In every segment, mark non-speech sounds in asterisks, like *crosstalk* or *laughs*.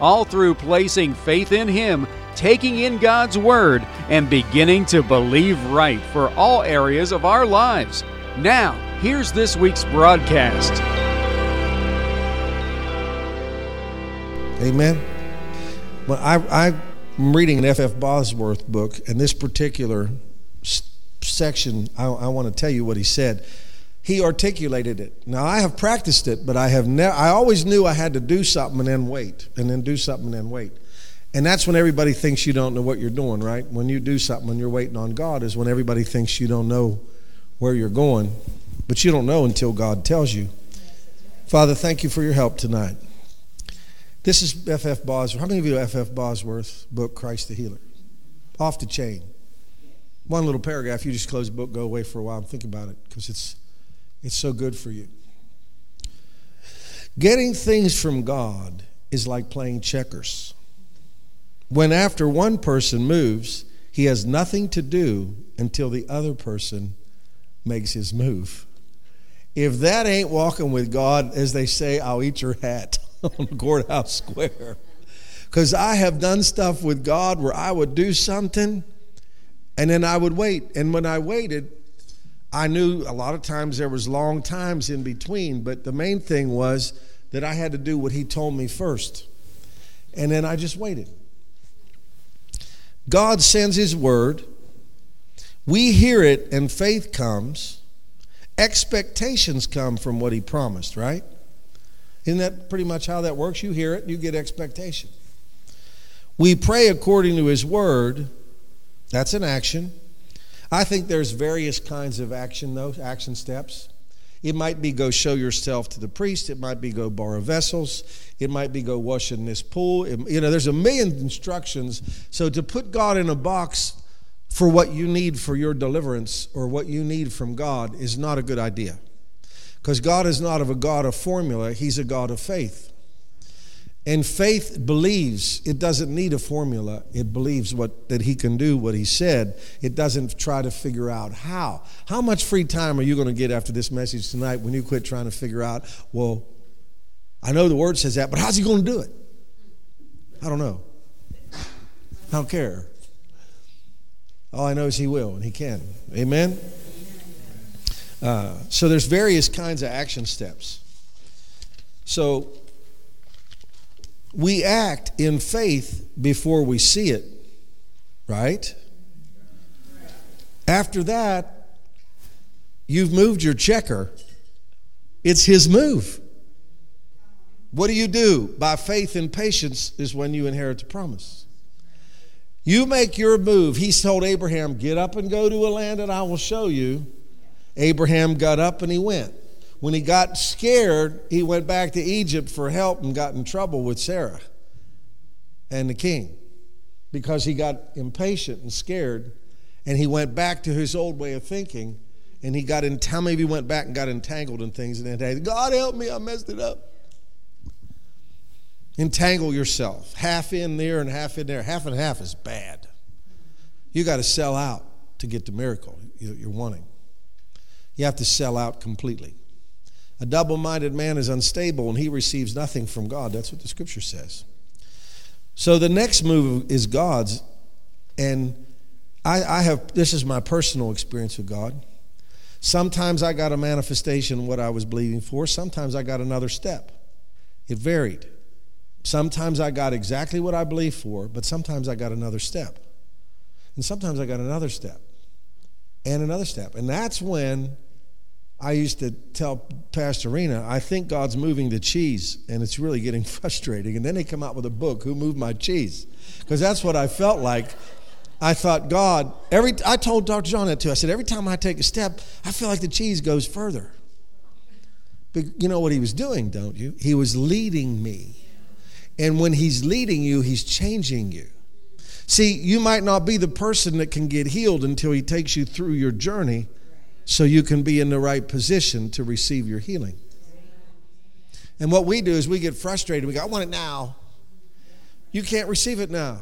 all through placing faith in Him, taking in God's Word, and beginning to believe right for all areas of our lives. Now, here's this week's broadcast. Amen. Well, I, I'm reading an F.F. Bosworth book, and this particular section, I, I want to tell you what he said he articulated it. Now I have practiced it, but I have never. I always knew I had to do something and then wait, and then do something and then wait. And that's when everybody thinks you don't know what you're doing, right? When you do something and you're waiting on God is when everybody thinks you don't know where you're going, but you don't know until God tells you. Father, thank you for your help tonight. This is F.F. Bosworth. How many of you know F.F. Bosworth's book, Christ the Healer? Off the chain. One little paragraph, you just close the book, go away for a while and think about it because it's it's so good for you. Getting things from God is like playing checkers. When after one person moves, he has nothing to do until the other person makes his move. If that ain't walking with God, as they say, I'll eat your hat *laughs* on courthouse square. Because I have done stuff with God where I would do something and then I would wait. And when I waited, I knew a lot of times there was long times in between, but the main thing was that I had to do what he told me first. And then I just waited. God sends his word. We hear it and faith comes. Expectations come from what he promised, right? Isn't that pretty much how that works? You hear it, you get expectation. We pray according to his word. That's an action. I think there's various kinds of action, though, action steps. It might be go show yourself to the priest. It might be go borrow vessels. It might be go wash in this pool. It, you know, there's a million instructions. So to put God in a box for what you need for your deliverance or what you need from God is not a good idea. Because God is not of a God of formula, He's a God of faith. And faith believes. It doesn't need a formula. It believes what that he can do what he said. It doesn't try to figure out how. How much free time are you going to get after this message tonight when you quit trying to figure out, well, I know the word says that, but how's he going to do it? I don't know. I don't care. All I know is he will and he can. Amen. Uh, so there's various kinds of action steps. So we act in faith before we see it, right? After that, you've moved your checker. It's his move. What do you do? By faith and patience is when you inherit the promise. You make your move. He told Abraham, Get up and go to a land that I will show you. Abraham got up and he went. When he got scared, he went back to Egypt for help and got in trouble with Sarah and the king because he got impatient and scared and he went back to his old way of thinking and he got in how of you went back and got entangled in things and then God help me, I messed it up. Entangle yourself. Half in there and half in there. Half and half is bad. You got to sell out to get the miracle you're wanting. You have to sell out completely. A double minded man is unstable and he receives nothing from God. That's what the scripture says. So the next move is God's. And I, I have, this is my personal experience with God. Sometimes I got a manifestation what I was believing for, sometimes I got another step. It varied. Sometimes I got exactly what I believed for, but sometimes I got another step. And sometimes I got another step and another step. And that's when I used to tell Pastor Rena, I think God's moving the cheese, and it's really getting *laughs* frustrating. And then they come out with a book, Who Moved My Cheese? Because that's what I felt like. I thought, God, every I told Dr. John that too. I said, every time I take a step, I feel like the cheese goes further. But you know what he was doing, don't you? He was leading me And when He's leading you, He's changing you. See, you might not be the person that can get healed until He takes you through your journey so you can be in the right position to receive your healing. And what we do is we get frustrated. We go, I want it now. You can't receive it now.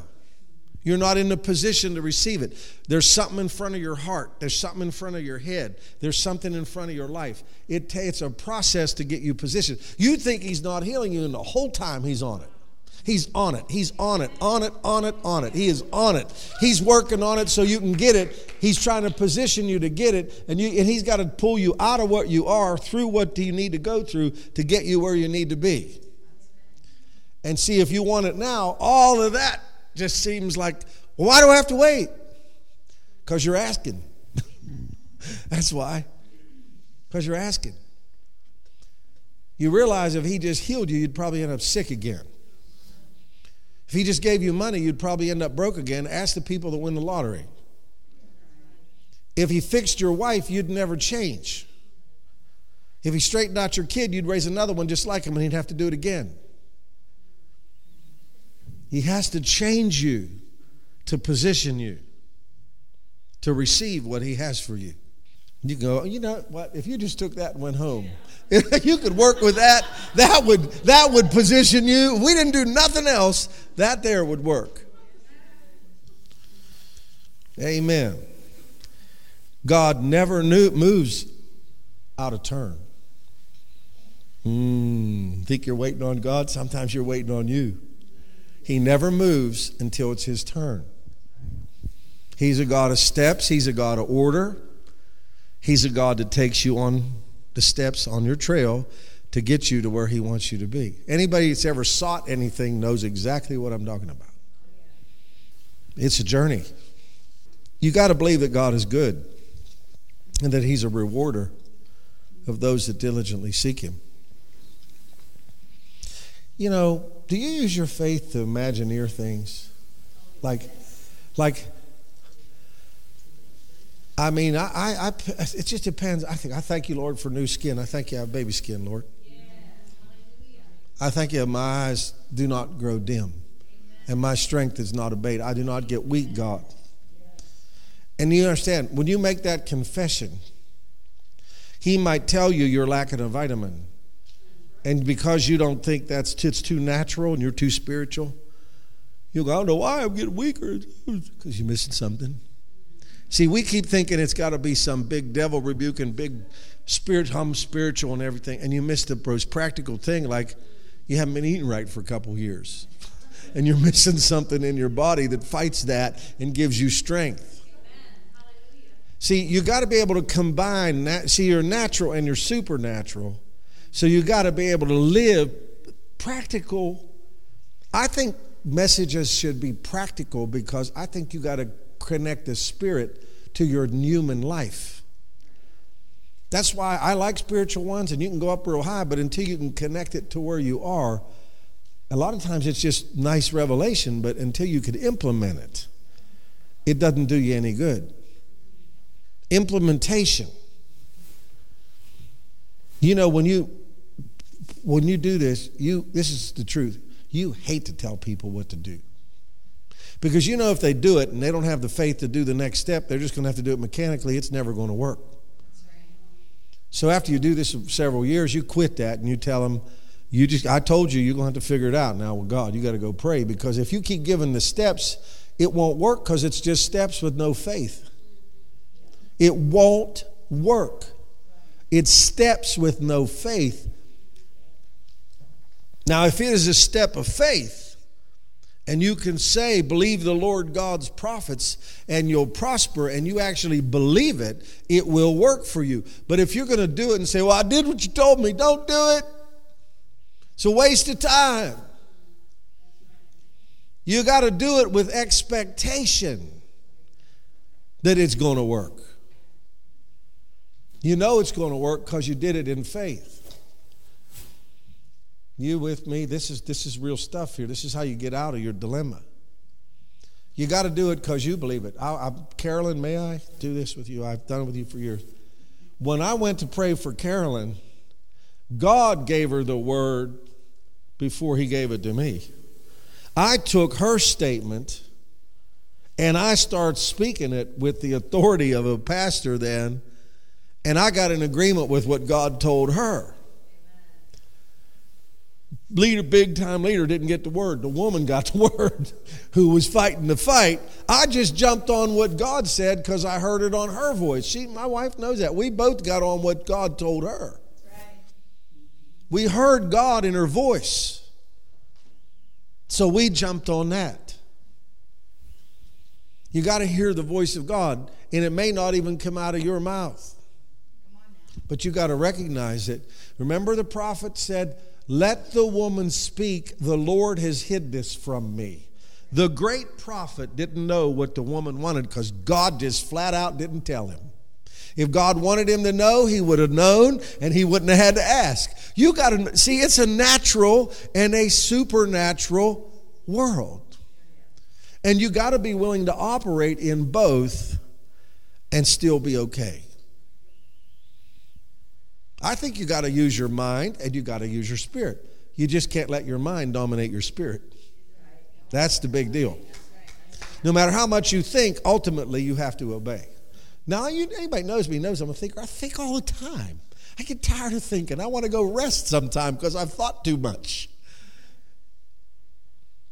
You're not in the position to receive it. There's something in front of your heart. There's something in front of your head. There's something in front of your life. It, it's a process to get you positioned. You think He's not healing you, and the whole time He's on it. He's on it. He's on it, on it, on it, on it. He is on it. He's working on it so you can get it. He's trying to position you to get it, and, you, and He's got to pull you out of what you are through what you need to go through to get you where you need to be. And see, if you want it now, all of that just seems like, well, why do I have to wait? Because you're asking. *laughs* That's why. Because you're asking. You realize if He just healed you, you'd probably end up sick again. If he just gave you money, you'd probably end up broke again. Ask the people that win the lottery. If he fixed your wife, you'd never change. If he straightened out your kid, you'd raise another one just like him and he'd have to do it again. He has to change you to position you to receive what he has for you. You go, you know what? If you just took that and went home, *laughs* you could work with that, that would that would position you. If we didn't do nothing else, that there would work. Amen. God never knew, moves out of turn. Mm, think you're waiting on God? Sometimes you're waiting on you. He never moves until it's his turn. He's a God of steps, he's a God of order. He's a God that takes you on the steps on your trail to get you to where He wants you to be. Anybody that's ever sought anything knows exactly what I'm talking about. It's a journey. You got to believe that God is good and that He's a rewarder of those that diligently seek Him. You know, do you use your faith to imagineer things? Like, like I mean, I, I, I, it just depends. I think I thank you, Lord, for new skin. I thank you I have baby skin, Lord. I thank you my eyes do not grow dim and my strength is not abated. I do not get weak, God. And you understand, when you make that confession, he might tell you you're lacking a vitamin. And because you don't think that's it's too natural and you're too spiritual, you'll go, I don't know why I'm getting weaker. Because you're missing something. See, we keep thinking it's got to be some big devil rebuking, big spirit, hum spiritual and everything, and you miss the most practical thing like you haven't been eating right for a couple years. And you're *laughs* missing something in your body that fights that and gives you strength. See, you got to be able to combine that. See, you're natural and you're supernatural. So you got to be able to live practical. I think messages should be practical because I think you got to connect the spirit to your human life. That's why I like spiritual ones, and you can go up real high, but until you can connect it to where you are, a lot of times it's just nice revelation, but until you can implement it, it doesn't do you any good. Implementation. You know, when you when you do this, you this is the truth. You hate to tell people what to do. Because you know, if they do it and they don't have the faith to do the next step, they're just going to have to do it mechanically. It's never going to work. So after you do this for several years, you quit that and you tell them, you just I told you you're going to have to figure it out now with God. You got to go pray because if you keep giving the steps, it won't work because it's just steps with no faith. It won't work. It's steps with no faith. Now, if it is a step of faith, and you can say, believe the Lord God's prophets, and you'll prosper, and you actually believe it, it will work for you. But if you're going to do it and say, well, I did what you told me, don't do it. It's a waste of time. You got to do it with expectation that it's going to work. You know it's going to work because you did it in faith. You with me? This is this is real stuff here. This is how you get out of your dilemma. You got to do it because you believe it. I, I, Carolyn, may I do this with you? I've done it with you for years. When I went to pray for Carolyn, God gave her the word before He gave it to me. I took her statement and I started speaking it with the authority of a pastor then, and I got an agreement with what God told her. Leader, big time leader, didn't get the word. The woman got the *laughs* word who was fighting the fight. I just jumped on what God said because I heard it on her voice. She, my wife knows that. We both got on what God told her. We heard God in her voice. So we jumped on that. You got to hear the voice of God, and it may not even come out of your mouth. But you got to recognize it. Remember, the prophet said, Let the woman speak, the Lord has hid this from me. The great prophet didn't know what the woman wanted because God just flat out didn't tell him. If God wanted him to know, he would have known and he wouldn't have had to ask. You got to see, it's a natural and a supernatural world. And you got to be willing to operate in both and still be okay. I think you got to use your mind and you got to use your spirit. You just can't let your mind dominate your spirit. That's the big deal. No matter how much you think, ultimately you have to obey. Now, you, anybody knows me knows I'm a thinker. I think all the time. I get tired of thinking. I want to go rest sometime because I've thought too much.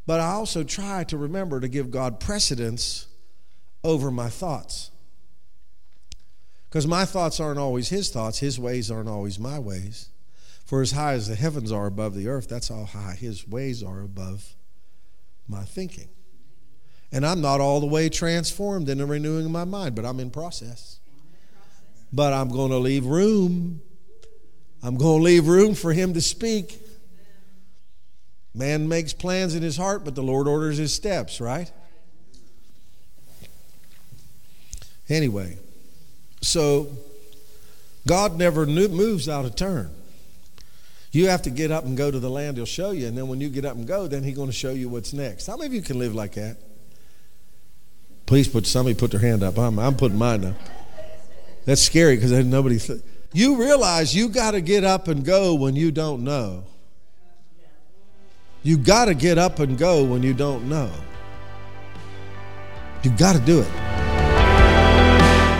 But I also try to remember to give God precedence over my thoughts. Because my thoughts aren't always His thoughts, His ways aren't always my ways. For as high as the heavens are above the earth, that's how high His ways are above my thinking. And I'm not all the way transformed in the renewing of my mind, but I'm in process. But I'm going to leave room. I'm going to leave room for him to speak. Man makes plans in his heart, but the Lord orders his steps, right? Anyway, so God never moves out of turn. You have to get up and go to the land he'll show you, and then when you get up and go, then he's going to show you what's next. How many of you can live like that? Please put somebody put their hand up. I'm, I'm putting mine up. That's scary because nobody. Th- you realize you got to get up and go when you don't know. You got to get up and go when you don't know. You got to do it.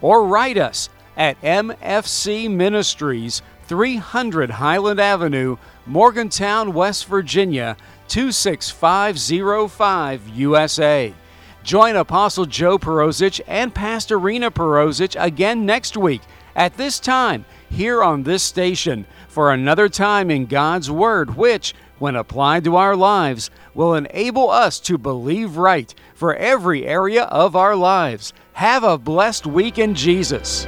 or write us at MFC Ministries, 300 Highland Avenue, Morgantown, West Virginia 26505 USA. Join Apostle Joe Perozich and Pastor Rena Perozich again next week at this time here on this station for another time in God's Word, which, when applied to our lives, will enable us to believe right for every area of our lives. Have a blessed week in Jesus.